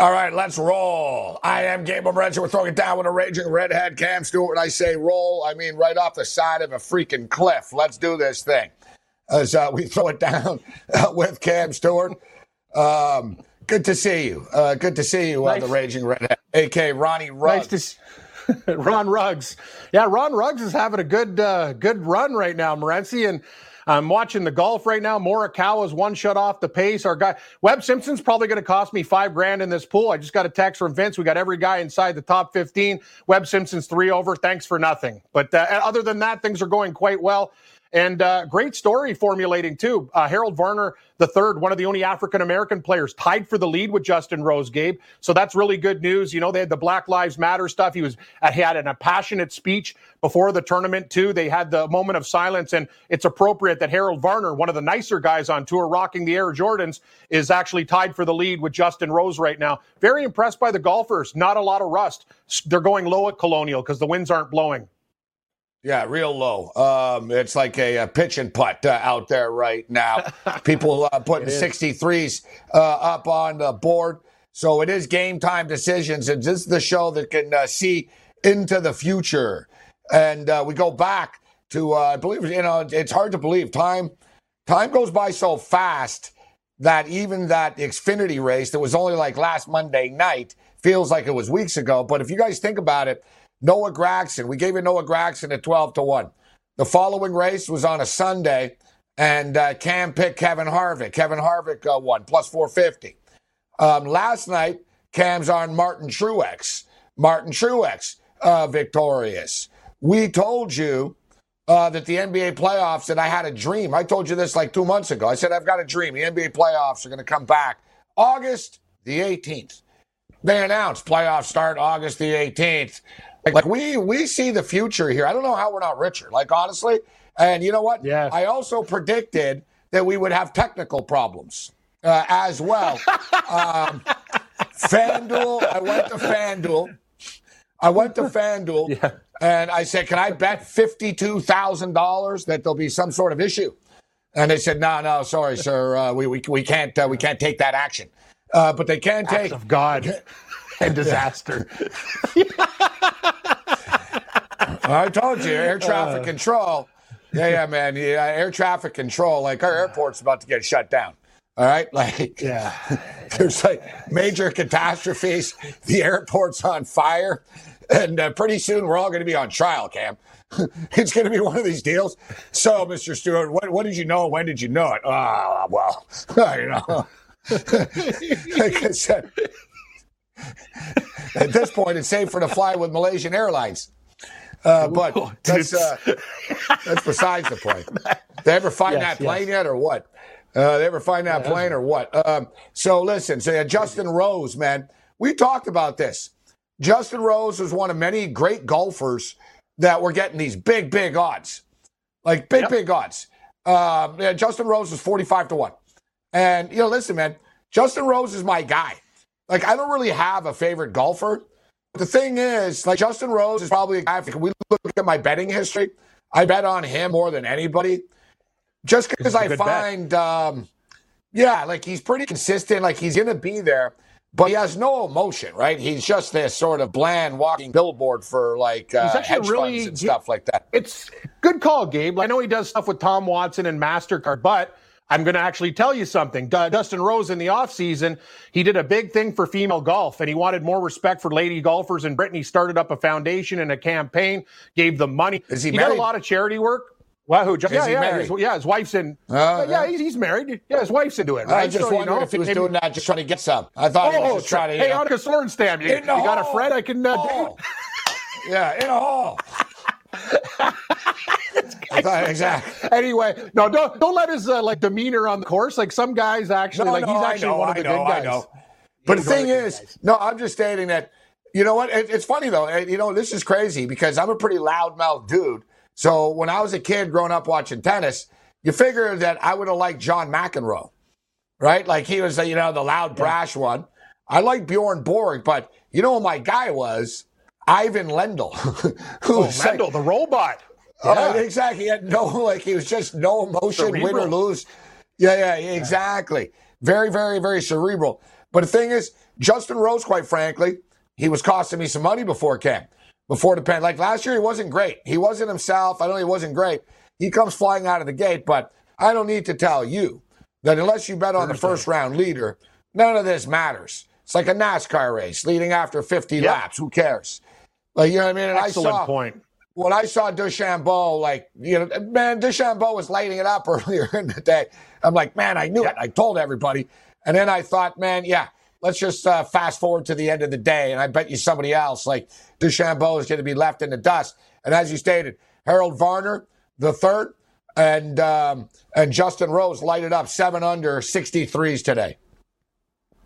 All right, let's roll. I am Gabriel Morency. We're throwing it down with a raging redhead Cam Stewart. When I say roll, I mean right off the side of a freaking cliff. Let's do this thing. As uh, we throw it down uh, with Cam Stewart. Um, good to see you. Uh, good to see you, nice. the raging redhead, A.K. Ronnie Ruggs. Nice to Ron Ruggs. Yeah, Ron Ruggs is having a good uh, good run right now, Morency, and I'm watching the golf right now. Morikawa's one shot off the pace. Our guy Webb Simpson's probably going to cost me five grand in this pool. I just got a text from Vince. We got every guy inside the top 15. Webb Simpson's three over. Thanks for nothing. But uh, other than that, things are going quite well. And uh, great story formulating too. Uh, Harold Varner the third, one of the only African American players, tied for the lead with Justin Rose, Gabe. So that's really good news. You know, they had the Black Lives Matter stuff. He was uh, he had an, a passionate speech before the tournament too. They had the moment of silence, and it's appropriate that Harold Varner, one of the nicer guys on tour, rocking the Air Jordans, is actually tied for the lead with Justin Rose right now. Very impressed by the golfers. Not a lot of rust. They're going low at Colonial because the winds aren't blowing. Yeah, real low. Um, it's like a, a pitch and putt uh, out there right now. People uh, putting 63s uh, up on the board. So it is game time decisions. And this is the show that can uh, see into the future. And uh, we go back to, uh, I believe, you know, it's hard to believe. Time, time goes by so fast that even that Xfinity race that was only like last Monday night feels like it was weeks ago. But if you guys think about it, Noah Gragson. We gave you Noah Gragson at 12 to 1. The following race was on a Sunday, and uh, Cam picked Kevin Harvick. Kevin Harvick uh, won, plus 450. Um, last night, Cam's on Martin Truex. Martin Truex uh, victorious. We told you uh, that the NBA playoffs, that I had a dream. I told you this like two months ago. I said, I've got a dream. The NBA playoffs are going to come back August the 18th. They announced playoffs start August the 18th. Like, we we see the future here. I don't know how we're not richer. Like honestly, and you know what? Yeah. I also predicted that we would have technical problems uh, as well. um, FanDuel. I went to FanDuel. I went to FanDuel yeah. and I said, "Can I bet fifty-two thousand dollars that there'll be some sort of issue?" And they said, "No, no, sorry, sir. Uh, we, we we can't uh, we can't take that action." Uh, but they can take Acts of God and disaster. I told you, air traffic uh, control. Yeah, yeah, man. Yeah, air traffic control. Like our airport's about to get shut down. All right, like yeah, there's like major catastrophes. The airport's on fire, and uh, pretty soon we're all going to be on trial, Cam. it's going to be one of these deals. So, Mr. Stewart, what, what did you know? When did you know it? Oh, well, you know. like I said, at this point, it's safe for to fly with Malaysian Airlines. Uh, but that's uh, that's besides the point. They ever find yes, that plane yes. yet, or what? Uh, they ever find that yeah, plane, or what? Um, so listen, so Justin Rose, man, we talked about this. Justin Rose was one of many great golfers that were getting these big, big odds, like big, yep. big odds. Uh, yeah, Justin Rose was forty-five to one, and you know, listen, man, Justin Rose is my guy. Like, I don't really have a favorite golfer. The thing is, like, Justin Rose is probably a guy, if we look at my betting history, I bet on him more than anybody. Just because I find, um, yeah, like he's pretty consistent. Like he's going to be there, but he has no emotion, right? He's just this sort of bland walking billboard for like uh, hedge really, funds and stuff like that. It's good call, Gabe. I know he does stuff with Tom Watson and MasterCard, but I'm going to actually tell you something. Dustin Rose in the offseason, he did a big thing for female golf and he wanted more respect for lady golfers in Britain. He started up a foundation and a campaign, gave them money. Is he, he married? did a lot of charity work. Well, who? Just, yeah, yeah, his, yeah. His wife's in. Uh, yeah, he's, he's, married. Yeah, his wife's into it. Right? I just so, wondered you know, if he was maybe, doing that just trying to get some. I thought oh, he was just trying to. Hey, Annika Sorenstam, you, you got a friend I can uh, yeah, in a hall. thought, exactly. anyway, no, don't don't let his uh, like demeanor on the course. Like some guys actually, no, like no, he's actually know, one of the know, good guys. But the thing is, no, I'm just stating that. You know what? It, it's funny though. You know, this is crazy because I'm a pretty loudmouth dude. So when I was a kid growing up watching tennis, you figure that I would have liked John McEnroe, right? Like he was, you know, the loud, brash yeah. one. I like Bjorn Borg, but you know who my guy was? Ivan Lendl. who oh, Lendl, like, the robot. Yeah. Uh, exactly. He had no, like, he was just no emotion, cerebral. win or lose. Yeah, yeah, exactly. Very, very, very cerebral. But the thing is, Justin Rose, quite frankly, he was costing me some money before camp, before the pen. Like last year, he wasn't great. He wasn't himself. I know he wasn't great. He comes flying out of the gate, but I don't need to tell you that unless you bet on the first round leader, none of this matters. It's like a NASCAR race leading after 50 yep. laps. Who cares? Like, you know what I mean? And Excellent I saw, point. When I saw DeChambeau, like, you know, man, DeChambeau was lighting it up earlier in the day. I'm like, man, I knew it. I told everybody. And then I thought, man, yeah, let's just uh, fast forward to the end of the day. And I bet you somebody else, like DeChambeau, is going to be left in the dust. And as you stated, Harold Varner, the third, and um, and Justin Rose lighted up seven under 63s today.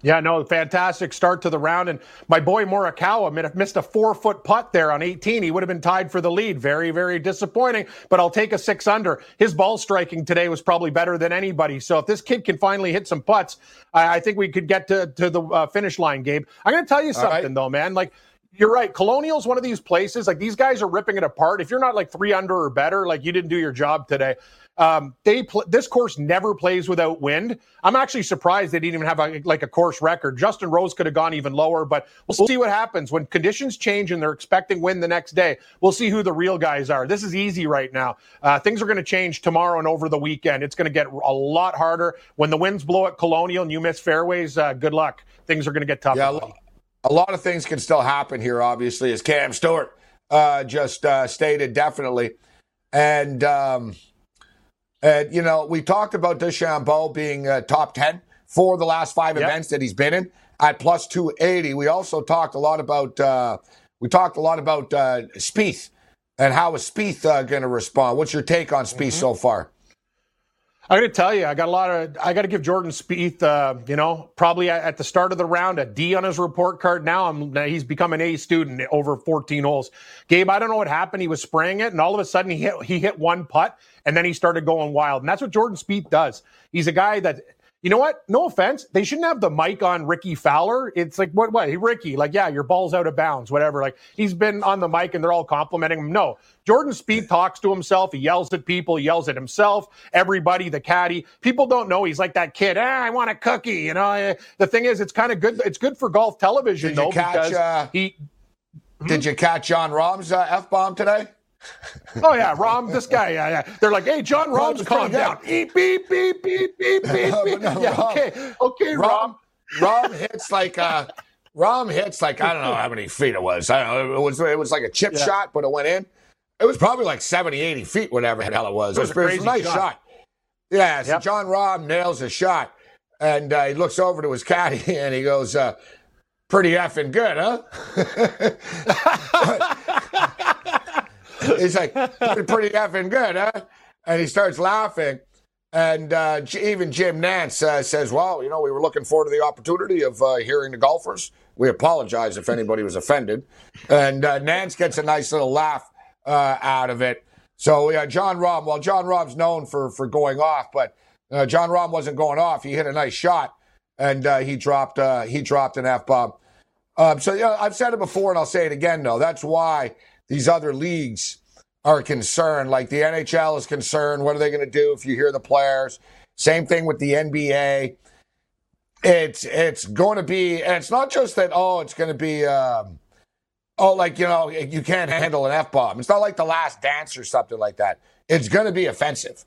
Yeah, no, fantastic start to the round. And my boy Morikawa missed a four foot putt there on 18. He would have been tied for the lead. Very, very disappointing, but I'll take a six under. His ball striking today was probably better than anybody. So if this kid can finally hit some putts, I, I think we could get to, to the uh, finish line, Gabe. I'm going to tell you something, right. though, man. Like, you're right. Colonial's one of these places. Like these guys are ripping it apart. If you're not like three under or better, like you didn't do your job today. Um, they pl- this course never plays without wind. I'm actually surprised they didn't even have a, like a course record. Justin Rose could have gone even lower, but we'll see what happens when conditions change and they're expecting wind the next day. We'll see who the real guys are. This is easy right now. Uh, things are going to change tomorrow and over the weekend. It's going to get a lot harder when the winds blow at Colonial and you miss fairways. Uh, good luck. Things are going to get tough. Yeah, a lot of things can still happen here. Obviously, as Cam Stewart uh, just uh, stated, definitely, and. Um, and, you know, we talked about DeChambeau being uh, top 10 for the last five yep. events that he's been in at plus 280. We also talked a lot about, uh, we talked a lot about uh, Spieth and how is Spieth uh, going to respond. What's your take on Spieth mm-hmm. so far? I'm going to tell you, I got a lot of. I got to give Jordan Spieth, uh, you know, probably at the start of the round, a D on his report card. Now I'm he's become an A student over 14 holes. Gabe, I don't know what happened. He was spraying it, and all of a sudden he hit he hit one putt, and then he started going wild. And that's what Jordan Spieth does. He's a guy that you know what? No offense. They shouldn't have the mic on Rickie Fowler. It's like, what, what? Hey, Rickie, like, yeah, your ball's out of bounds, whatever. Like, he's been on the mic and they're all complimenting him. No, Jordan Spieth talks to himself. He yells at people. He yells at himself, everybody, the caddy. People don't know he's like that kid. Ah, I want a cookie. You know, eh, the thing is, it's kind of good. It's good for golf television, did though, catch, because uh, he. Did you catch Jon Rahm's uh, F bomb today? Oh yeah, Rahm, this guy, yeah, yeah. They're like, hey, Jon Rahm's calm down. Beep, beep, beep, beep, beep, beep, beep. no, yeah, Rahm, okay, okay, Rahm. Rahm hits like uh Rahm hits like I don't know how many feet it was. I don't know. It was it was like a chip yeah. shot, but it went in. It was probably like 70, 80 feet, whatever the hell it was. It was, it was, a, it was a, nice shot. shot. Yeah, so yep. Jon Rahm nails a shot, and uh, he looks over to his caddy and he goes, uh, "Pretty effing good, huh?" He's like, pretty effing good, huh? And he starts laughing. And uh, even Jim Nantz uh, says, well, you know, we were looking forward to the opportunity of uh, hearing the golfers. We apologize if anybody was offended. And uh, Nantz gets a nice little laugh uh, out of it. So, yeah, Jon Rahm, well, Jon Rahm's known for, for going off, but uh, Jon Rahm wasn't going off. He hit a nice shot, and he dropped he dropped an F bomb. Um, so, yeah, I've said it before, and I'll say it again, though. That's why these other leagues are concerned. Like the NHL is concerned. What are they going to do if you hear the players? Same thing with the NBA. It's it's going to be, and it's not just that. Oh, it's going to be. Um, oh, like you know, you can't handle an f bomb. It's not like the Last Dance or something like that. It's going to be offensive.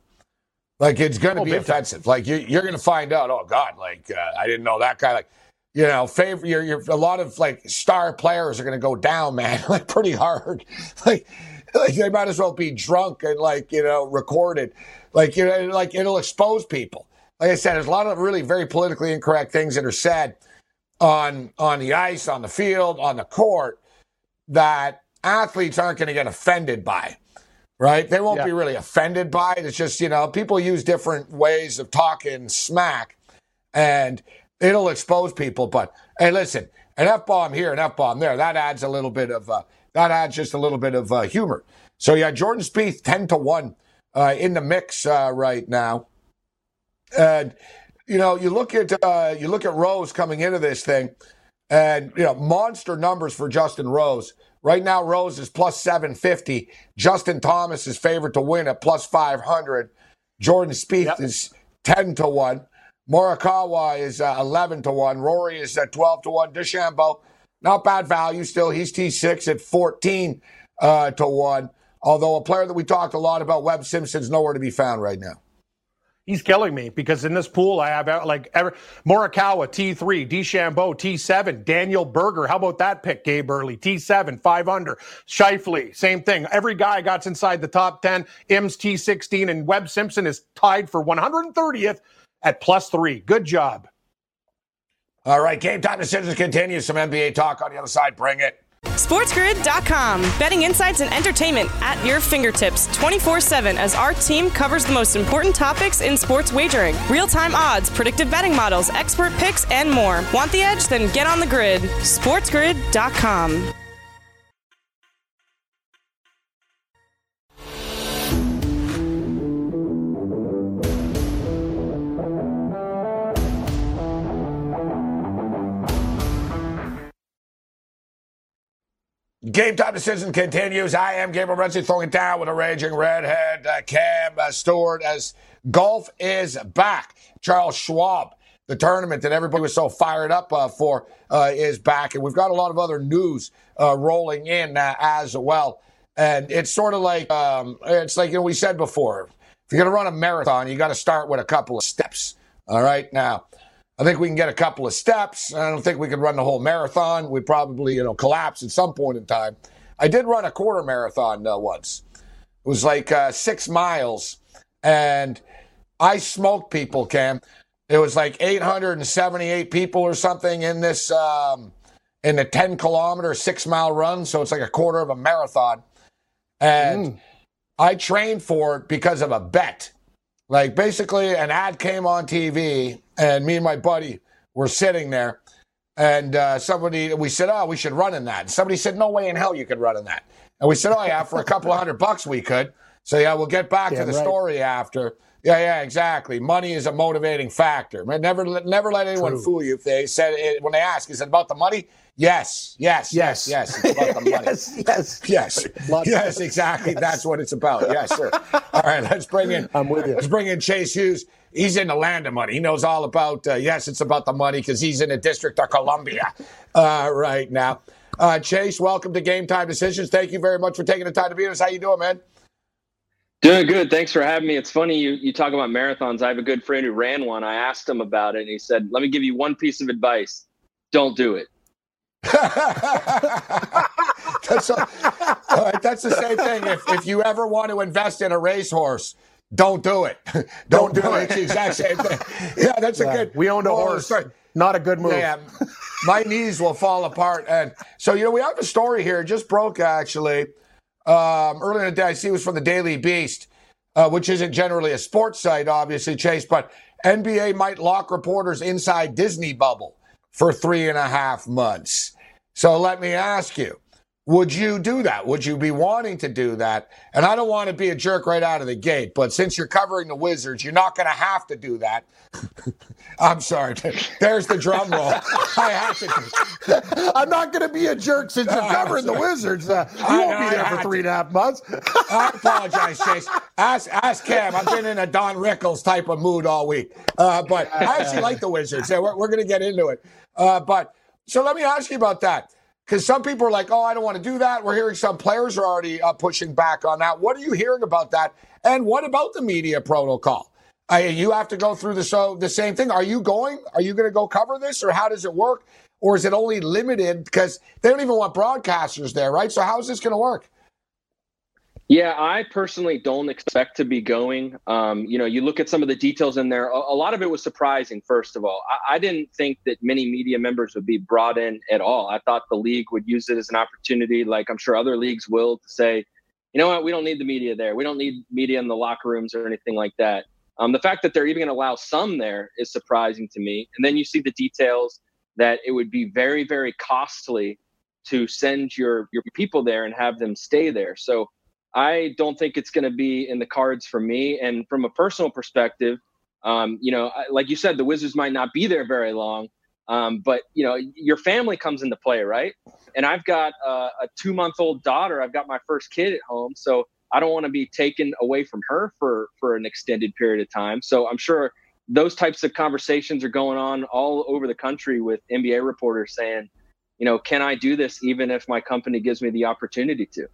Like it's going to oh, be offensive. Time. Like you, you're going to find out. Oh God, like uh, I didn't know that guy. Like you know, favor. A lot of like star players are going to go down, man. Like pretty hard. Like like they might as well be drunk and like you know recorded like you know like it'll expose people like i said there's a lot of really very politically incorrect things that are said on on the ice on the field on the court that athletes aren't going to get offended by right? They won't yeah. be really offended by it. It's just, you know, people use different ways of talking smack and it'll expose people. But hey, listen, an F bomb here, an F bomb there, that adds a little bit of, uh, that adds just a little bit of uh, humor. So yeah, Jordan Spieth, 10 to 1 uh, in the mix uh, right now. And, you know, you look at, uh, you look at Rose coming into this thing and, you know, monster numbers for Justin Rose. Right now, Rose is plus 750. Justin Thomas is favored to win at plus 500. Jordan Spieth yep. is 10 to 1. Morikawa is uh, 11 to 1. Rory is at 12 to 1. DeChambeau, not bad value still. He's T6 at 14 uh, to 1. Although a player that we talked a lot about, Webb Simpson's nowhere to be found right now. He's killing me because in this pool I have uh, like ever Morikawa T3, DeChambeau T7, Daniel Berger. How about that pick, Gabe Early T7, five under. Schauffele, same thing. Every guy got inside the top 10. Im's T16 and Webb Simpson is tied for 130th at plus three. Good job. All right, game time decisions continue. Some NBA talk on the other side. Bring it. SportsGrid.com. Betting insights and entertainment at your fingertips 24 7 as our team covers the most important topics in sports wagering real time odds, predictive betting models, expert picks, and more. Want the edge? Then get on the grid. SportsGrid.com. Game time decision continues. I am Gabriel Morency throwing it down with a raging redhead, uh, Cam uh, Stewart, as golf is back. Charles Schwab, the tournament that everybody was so fired up uh, for, uh, is back. And we've got a lot of other news uh, rolling in uh, as well. And it's sort of like, um, it's like you know, we said before if you're going to run a marathon, you got to start with a couple of steps. All right. Now, I think we can get a couple of steps. I don't think we could run the whole marathon. We probably, you know, collapse at some point in time. I did run a quarter marathon uh, once. It was like uh, six miles, and I smoked people. Cam, it was like 878 people or something in this um, in the 10 kilometer, six mile run. So it's like a quarter of a marathon, and mm. I trained for it because of a bet. Like basically, an ad came on TV, and me and my buddy were sitting there, and uh, somebody we said, "Oh, we should run in that." And somebody said, "No way in hell you could run in that." And we said, "Oh yeah, for a couple of hundred bucks we could." So yeah, we'll get back yeah, to the right. story after. Yeah, yeah, exactly. Money is a motivating factor. Never, never let anyone True. fool you. If they said it, when they ask, is it about the money? Yes, yes, yes, yes. It's about the money. yes, yes, yes, yes. Exactly. Yes. That's what it's about. Yes, sir. All right, let's bring in. I'm with you. Let's bring in Chase Hughes. He's in the land of money. He knows all about. Uh, yes, it's about the money because he's in the District of Columbia uh, right now. Uh, Chase, welcome to Game Time Decisions. Thank you very much for taking the time to be with us. How you doing, man? Doing good. Thanks for having me. It's funny you you talk about marathons. I have a good friend who ran one. I asked him about it, and he said, "Let me give you one piece of advice: don't do it." that's, a, that's the same thing. If, if you ever want to invest in a racehorse, don't do it. don't, don't do, it. It's the exact same thing. Yeah, that's yeah, a good. We owned a horse. Not a good move. Yeah, my knees will fall apart. And so, you know, we have a story here. Just broke actually. Um, earlier in the day, I see it was from the Daily Beast, uh, which isn't generally a sports site, obviously, Chase, but NBA might lock reporters inside Disney bubble for three and a half months. So let me ask you, would you do that? Would you be wanting to do that? And I don't want to be a jerk right out of the gate, but since you're covering the Wizards, you're not going to have to do that. I'm sorry. There's the drum roll. I have to. I'm not going to be a jerk since you're covering the Wizards. Uh, you I won't be there for three to. and a half months. I apologize, Chase. Ask, ask Cam. I've been in a Don Rickles type of mood all week. Uh, but I actually like the Wizards. So we're, we're going to get into it. Uh, but so let me ask you about that. Because some people are like, oh, I don't want to do that. We're hearing some players are already uh, pushing back on that. What are you hearing about that? And what about the media protocol? Uh, you have to go through the so the same thing. Are you going? Are you going to go cover this, or how does it work? Or is it only limited because they don't even want broadcasters there, right? So how is this going to work? Yeah, I personally don't expect to be going. Um, you know, you look at some of the details in there. A, a lot of it was surprising. First of all, I, I, didn't think that many media members would be brought in at all. I thought the league would use it as an opportunity, like I'm sure other leagues will, to say, you know what, we don't need the media there. We don't need media in the locker rooms or anything like that. Um, the fact that they're even going to allow some there is surprising to me. And then you see the details that it would be very, very costly to send your your people there and have them stay there. So I don't think it's going to be in the cards for me. And from a personal perspective, um, you know, like you said, the Wizards might not be there very long, um, but you know, your family comes into play, right? And I've got a two month old daughter. I've got my first kid at home, so I don't want to be taken away from her for for an extended period of time. So I'm sure those types of conversations are going on all over the country with NBA reporters saying, you know, can I do this even if my company gives me the opportunity to?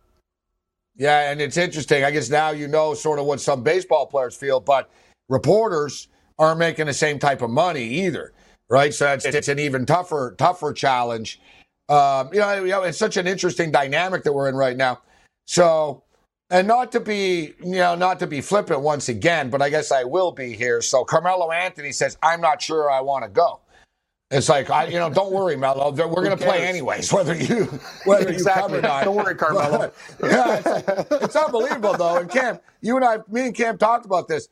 Yeah, and it's interesting. I guess now you know sort of what some baseball players feel, but reporters aren't making the same type of money either, right? So it's, an even tougher tougher challenge. Um, you, know, you know, it's such an interesting dynamic that we're in right now. So, and not to be, you know, not to be flippant once again, but I guess I will be here. So Carmelo Anthony says, "I'm not sure I want to go." It's like I, you know, don't worry, Melo. We're going to play anyways, whether you whether exactly. you come or not. Don't worry, Carmelo. But, yeah, it's, it's, unbelievable though. And Cam, you and I, me and Cam talked about this.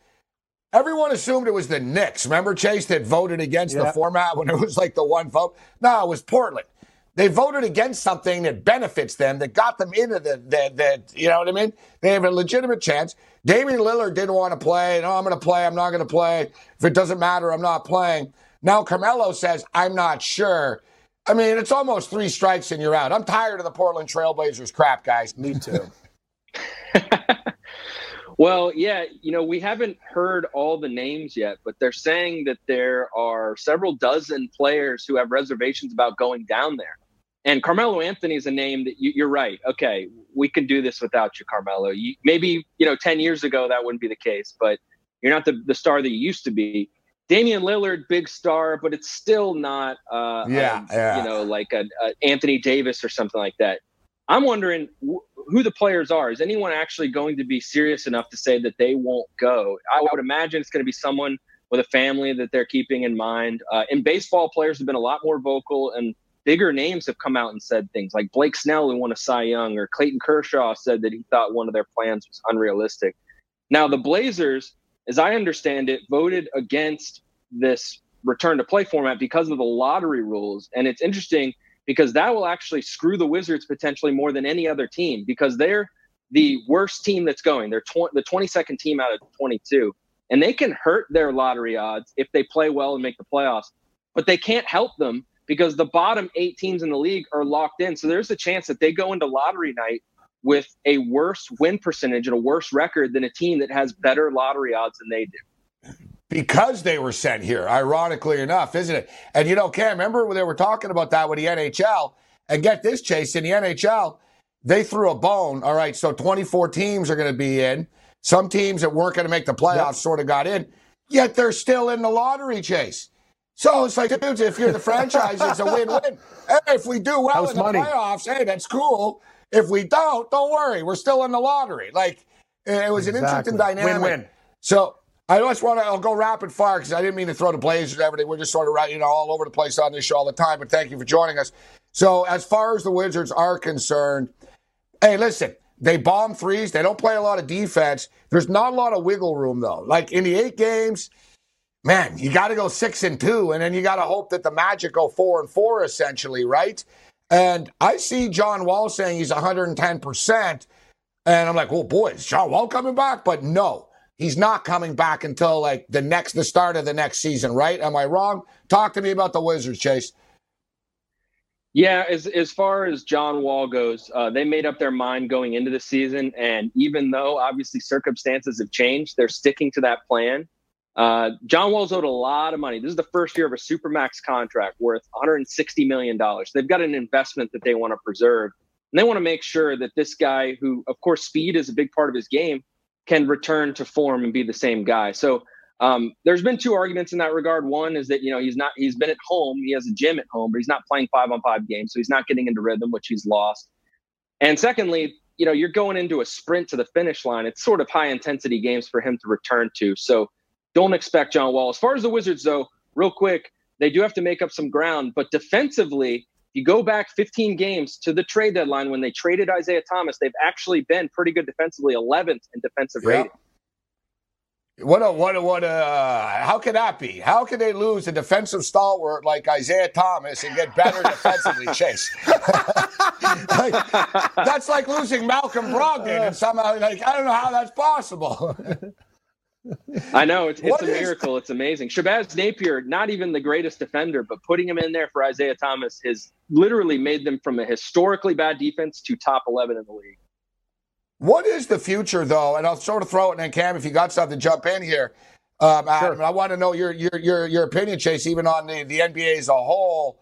Everyone assumed it was the Knicks. Remember Chase that voted against yeah. the format when it was like the one vote? No, it was Portland. They voted against something that benefits them, that got them into the, the, the you know what I mean? They have a legitimate chance. Damian Lillard didn't want to play. No, oh, I'm going to play. I'm not going to play. If it doesn't matter, I'm not playing. Now Carmelo says, I'm not sure. I mean, it's almost three strikes and you're out. I'm tired of the Portland Trailblazers crap, guys. Me too. well, yeah, you know, we haven't heard all the names yet, but they're saying that there are several dozen players who have reservations about going down there. And Carmelo Anthony is a name that you, are right. Okay, we can do this without you, Carmelo. You, maybe you know, ten years ago that wouldn't be the case, but you're not the, the star that you used to be. Damian Lillard, big star, but it's still not, uh, yeah, um, yeah. you know, like a, a, Anthony Davis or something like that. I'm wondering wh- who the players are. Is anyone actually going to be serious enough to say that they won't go? I would imagine it's going to be someone with a family that they're keeping in mind. Uh, in baseball, players have been a lot more vocal, and bigger names have come out and said things like Blake Snell, who won a Cy Young, or Clayton Kershaw said that he thought one of their plans was unrealistic. Now, the Blazers as I understand it, voted against this return to play format because of the lottery rules. And it's interesting because that will actually screw the Wizards potentially more than any other team because they're the worst team that's going. They're tw- the 22nd team out of 22. And they can hurt their lottery odds if they play well and make the playoffs, but they can't help them because the bottom eight teams in the league are locked in. So there's a chance that they go into lottery night with a worse win percentage and a worse record than a team that has better lottery odds than they do. Because they were sent here, ironically enough, isn't it? And you know, Cam, remember when they were talking about that with the NHL? And get this, Chase, in the NHL, they threw a bone. All right, so 24 teams are going to be in. Some teams that weren't going to make the playoffs yep. sort of got in, yet they're still in the lottery chase. So it's like, dudes, if you're the franchise, it's a win-win. Hey, if we do well in the money. playoffs, hey, that's cool. If we don't, don't worry. We're still in the lottery. Like it was an interesting dynamic. Win-win. So I just want to. I'll go rapid fire because I didn't mean to throw the Blazers and everything. We're just sort of right, you know all over the place on this show all the time. But thank you for joining us. So as far as the Wizards are concerned, hey, listen. They bomb threes. They don't play a lot of defense. There's not a lot of wiggle room though. Like in the eight games, man, you got to go six and two, and then you got to hope that the Magic go four and four, essentially, right? And I see John Wall saying he's 110%. And I'm like, well, boy, is John Wall coming back? But no, he's not coming back until like the next, the start of the next season, right? Am I wrong? Talk to me about the Wizards, Chase. Yeah, as as far as John Wall goes, uh, they made up their mind going into the season, and even though obviously circumstances have changed, they're sticking to that plan. Uh, John Wall's owed a lot of money. This is the first year of a supermax contract worth 160 million dollars. They've got an investment that they want to preserve, and they want to make sure that this guy, who of course speed is a big part of his game, can return to form and be the same guy. So um, there's been two arguments in that regard. One is that you know he's not he's been at home, he has a gym at home, but he's not playing five on five games, so he's not getting into rhythm, which he's lost. And secondly, you know you're going into a sprint to the finish line. It's sort of high intensity games for him to return to. So don't expect John Wall. As far as the Wizards, though, real quick, they do have to make up some ground. But defensively, you go back 15 games to the trade deadline when they traded Isaiah Thomas, they've actually been pretty good defensively, 11th in defensive Yeah. rating. What a what a what a how could that be? How could they lose a defensive stalwart like Isaiah Thomas and get better defensively, Chase? like, that's like losing Malcolm Brogdon and somehow like I don't know how that's possible. I know it's, it's a miracle. It's amazing. Shabazz Napier, not even the greatest defender, but putting him in there for Isaiah Thomas has literally made them from a historically bad defense to top 11 in the league. what is the future though? And I'll sort of throw it in Cam if you got something to jump in here. Um, Adam, I want to know your your your your opinion, Chase, even on the, the NBA as a whole.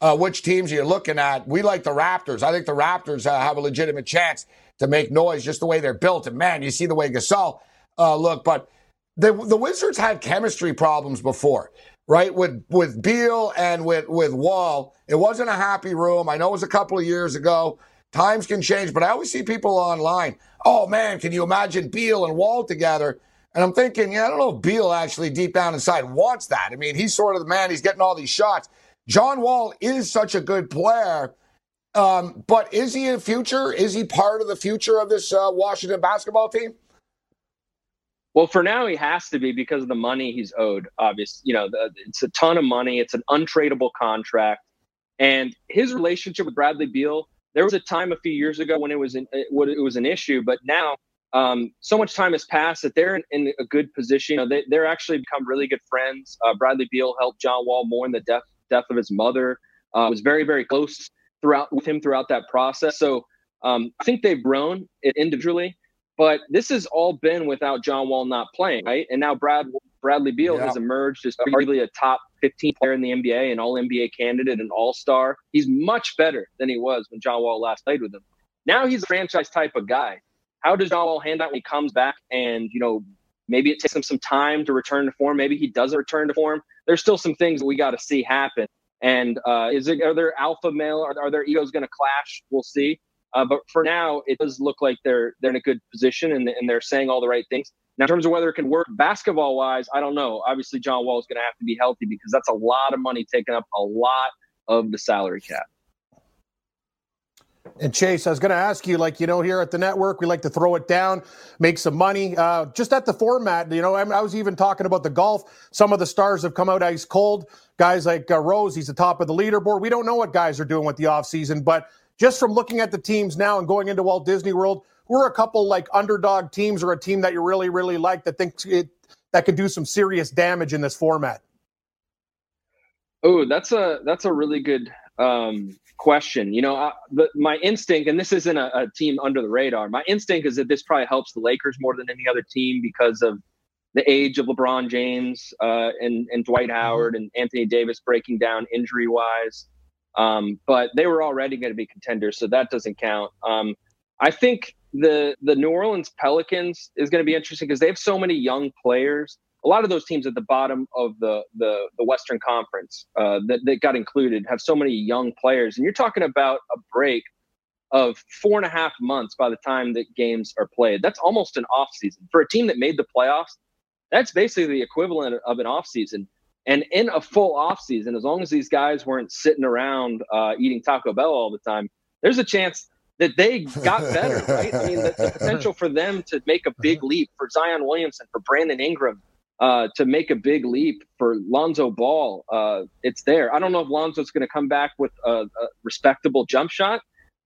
Uh, which teams you're looking at? We like the Raptors. I think the Raptors uh, have a legitimate chance to make noise just the way they're built. And man, you see the way Gasol uh, look, but the the Wizards had chemistry problems before, right? With with Beal and with with Wall, it wasn't a happy room. I know it was a couple of years ago. Times can change, but I always see people online. Oh man, can you imagine Beal and Wall together? And I'm thinking, yeah, I don't know if Beal actually deep down inside wants that. I mean, he's sort of the man. He's getting all these shots. John Wall is such a good player, um, but is he a future? Is he part of the future of this uh, Washington basketball team? Well, for now, he has to be because of the money he's owed. Obviously, you know, the, it's a ton of money. It's an untradeable contract, and his relationship with Bradley Beal. There was a time a few years ago when it was an, it, it was an issue, but now um, so much time has passed that they're in, in a good position. You know, they, they're actually become really good friends. Uh, Bradley Beal helped John Wall mourn the death death of his mother. Uh, was very very close throughout with him throughout that process. So um, I think they've grown individually. But this has all been without John Wall not playing, right? And now Brad Bradley Beal Yeah. has emerged as arguably a top 15 player in the NBA, an All NBA candidate, an All Star. He's much better than he was when John Wall last played with him. Now he's a franchise type of guy. How does John Wall hand out when he comes back? And you know, maybe it takes him some time to return to form. Maybe he doesn't return to form. There's still some things that we got to see happen. And uh, is it are there alpha male? Are, are their egos going to clash? We'll see. Uh, but for now, it does look like they're they're in a good position and, and they're saying all the right things. Now, in terms of whether it can work basketball wise, I don't know. Obviously, John Wall is going to have to be healthy because that's a lot of money taking up a lot of the salary cap. And Chase, I was going to ask you, like, you know, here at the network, we like to throw it down, make some money. Uh, just at the format, you know, I, I was even talking about the golf. Some of the stars have come out ice cold. Guys like uh, Rose, he's the top of the leaderboard. We don't know what guys are doing with the offseason, but just from looking at the teams now and going into Walt Disney World, who are a couple like underdog teams or a team that you really, really like that thinks it that could do some serious damage in this format? Oh, that's a that's a really good um, question. You know, I, the, my instinct, and this isn't a, a team under the radar. My instinct is that this probably helps the Lakers more than any other team because of the age of LeBron James uh, and and Dwight Howard and Anthony Davis breaking down injury wise. Um, but they were already going to be contenders, so that doesn't count. Um, I think the the New Orleans Pelicans is going to be interesting because they have so many young players. A lot of those teams at the bottom of the the, the Western Conference uh, that, that got included have so many young players, and you're talking about a break of four and a half months by the time that games are played. That's almost an off season for a team that made the playoffs. That's basically the equivalent of an off season. And in a full off season, as long as these guys weren't sitting around uh, eating Taco Bell all the time, there's a chance that they got better, right? I mean, the, the potential for them to make a big leap for Zion Williamson, for Brandon Ingram, uh, to make a big leap for Lonzo Ball, uh, it's there. I don't know if Lonzo's going to come back with a, a respectable jump shot,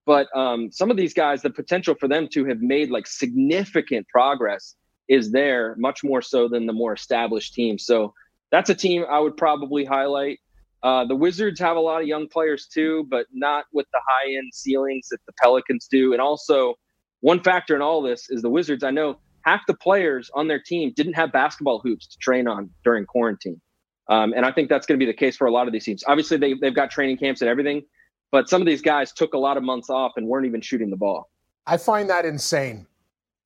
but um, some of these guys, the potential for them to have made like significant progress is there, much more so than the more established teams. So that's a team I would probably highlight. Uh, the Wizards have a lot of young players too, but not with the high end ceilings that the Pelicans do. And also, one factor in all this is the Wizards. I know half the players on their team didn't have basketball hoops to train on during quarantine. Um, and I think that's going to be the case for a lot of these teams. Obviously, they, they've got training camps and everything, but some of these guys took a lot of months off and weren't even shooting the ball. I find that insane.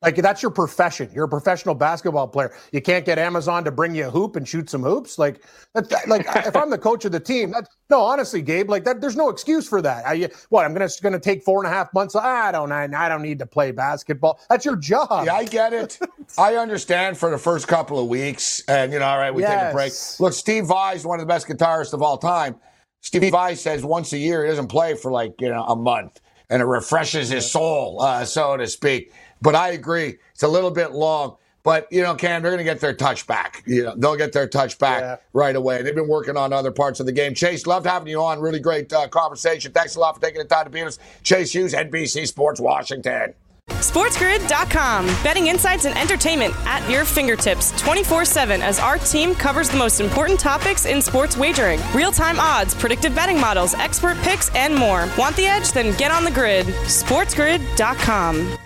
Like that's your profession. You're a professional basketball player. You can't get Amazon to bring you a hoop and shoot some hoops. Like, that, like if I'm the coach of the team, that, no, honestly, Gabe, like that, there's no excuse for that. I, what I'm gonna gonna take four and a half months. I don't, I, I don't need to play basketball. That's your job. Yeah, I get it. I understand for the first couple of weeks, and you know, all right, we take a break. Look, Steve Vai is one of the best guitarists of all time, Steve Vai says once a year he doesn't play for like you know a month, and it refreshes his soul, uh, so to speak. But I agree, it's a little bit long. But you know, Cam, they're going to get their touch back. You know, they'll get their touch back yeah. right away. They've been working on other parts of the game. Chase, loved having you on. Really great uh, conversation. Thanks a lot for taking the time to be with us. Chase Hughes, NBC Sports, Washington. SportsGrid.com. Betting insights and entertainment at your fingertips 24 7 as our team covers the most important topics in sports wagering real time odds, predictive betting models, expert picks, and more. Want the edge? Then get on the grid. SportsGrid.com.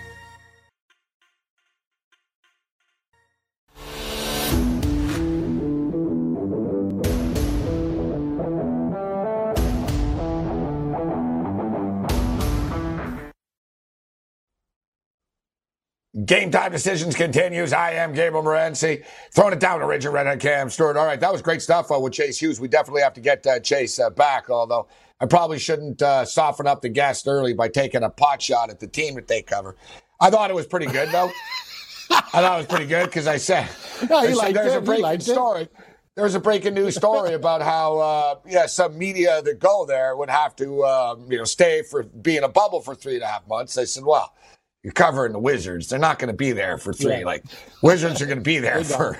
Game time decisions continues. I am Gabriel Morency. Throwing it down to Richard Red Cam Stewart. All right, that was great stuff uh, with Chase Hughes. We definitely have to get uh, Chase uh, back, although I probably shouldn't uh, soften up the guest early by taking a pot shot at the team that they cover. I thought it was pretty good, though. I thought it was pretty good because I said, no, there's it. a breaking story. There's a breaking news story about how, uh, yeah, some media that go there would have to, um, you know, stay for being a bubble for three and a half months. I said, well, you're covering the Wizards. They're not going to be there for three. Yeah. Like Wizards are going to be there for.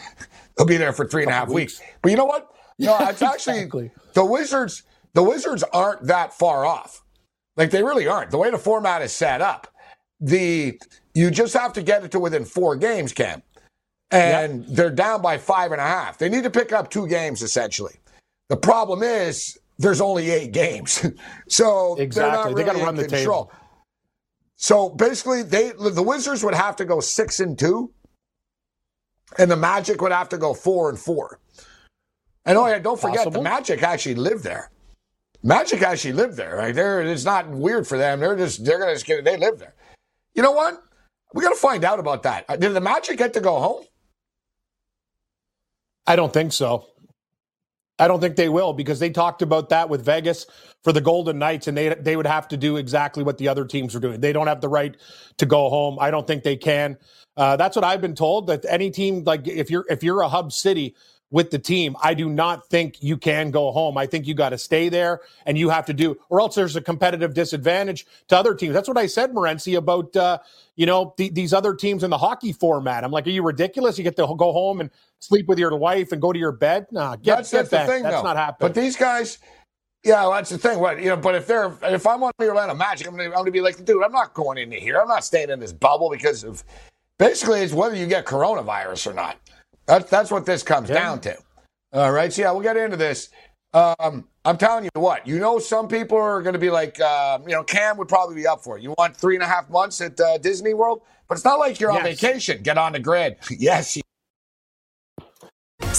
they'll be there for three and a half weeks. weeks. But you know what? No, it's actually exactly. the Wizards. The Wizards aren't that far off. Like they really aren't. The way the format is set up, the you just have to get it to within four games, Cam, and yep. they're down by five and a half. They need to pick up two games essentially. The problem is there's only eight games, so exactly really they got to run the control. table. So basically, they the Wizards would have to go six and two, and the Magic would have to go four and four. And oh yeah, don't forget Possible. the Magic actually lived there. Magic actually lived there. Right there, it's not weird for them. They're just they're gonna just get they live there. You know what? We got to find out about that. Did the Magic get to go home? I don't think so. I don't think they will because they talked about that with Vegas for the Golden Knights, and they they would have to do exactly what the other teams are doing. They don't have the right to go home. I don't think they can. Uh, that's what I've been told. That any team, like if you're if you're a hub city with the team, I do not think you can go home. I think you got to stay there, and you have to do, or else there's a competitive disadvantage to other teams. That's what I said, Morency, about uh, you know th- these other teams in the hockey format. I'm like, are you ridiculous? You get to go home and sleep with your wife and go to your bed. Nah, get, that's, get that's the thing. That's though. not happening. But these guys, yeah, well, that's the thing. What you know, but if they're if I'm on the Orlando Magic, I'm gonna, I'm gonna be like, dude, I'm not going into here. I'm not staying in this bubble because of basically it's whether you get coronavirus or not. That's that's what this comes yeah. down to. All right, so yeah, we'll get into this. Um, I'm telling you what, you know, some people are going to be like, uh, you know, Cam would probably be up for it. You want three and a half months at uh, Disney World, but it's not like you're yes. on vacation. Get on the grid. yes,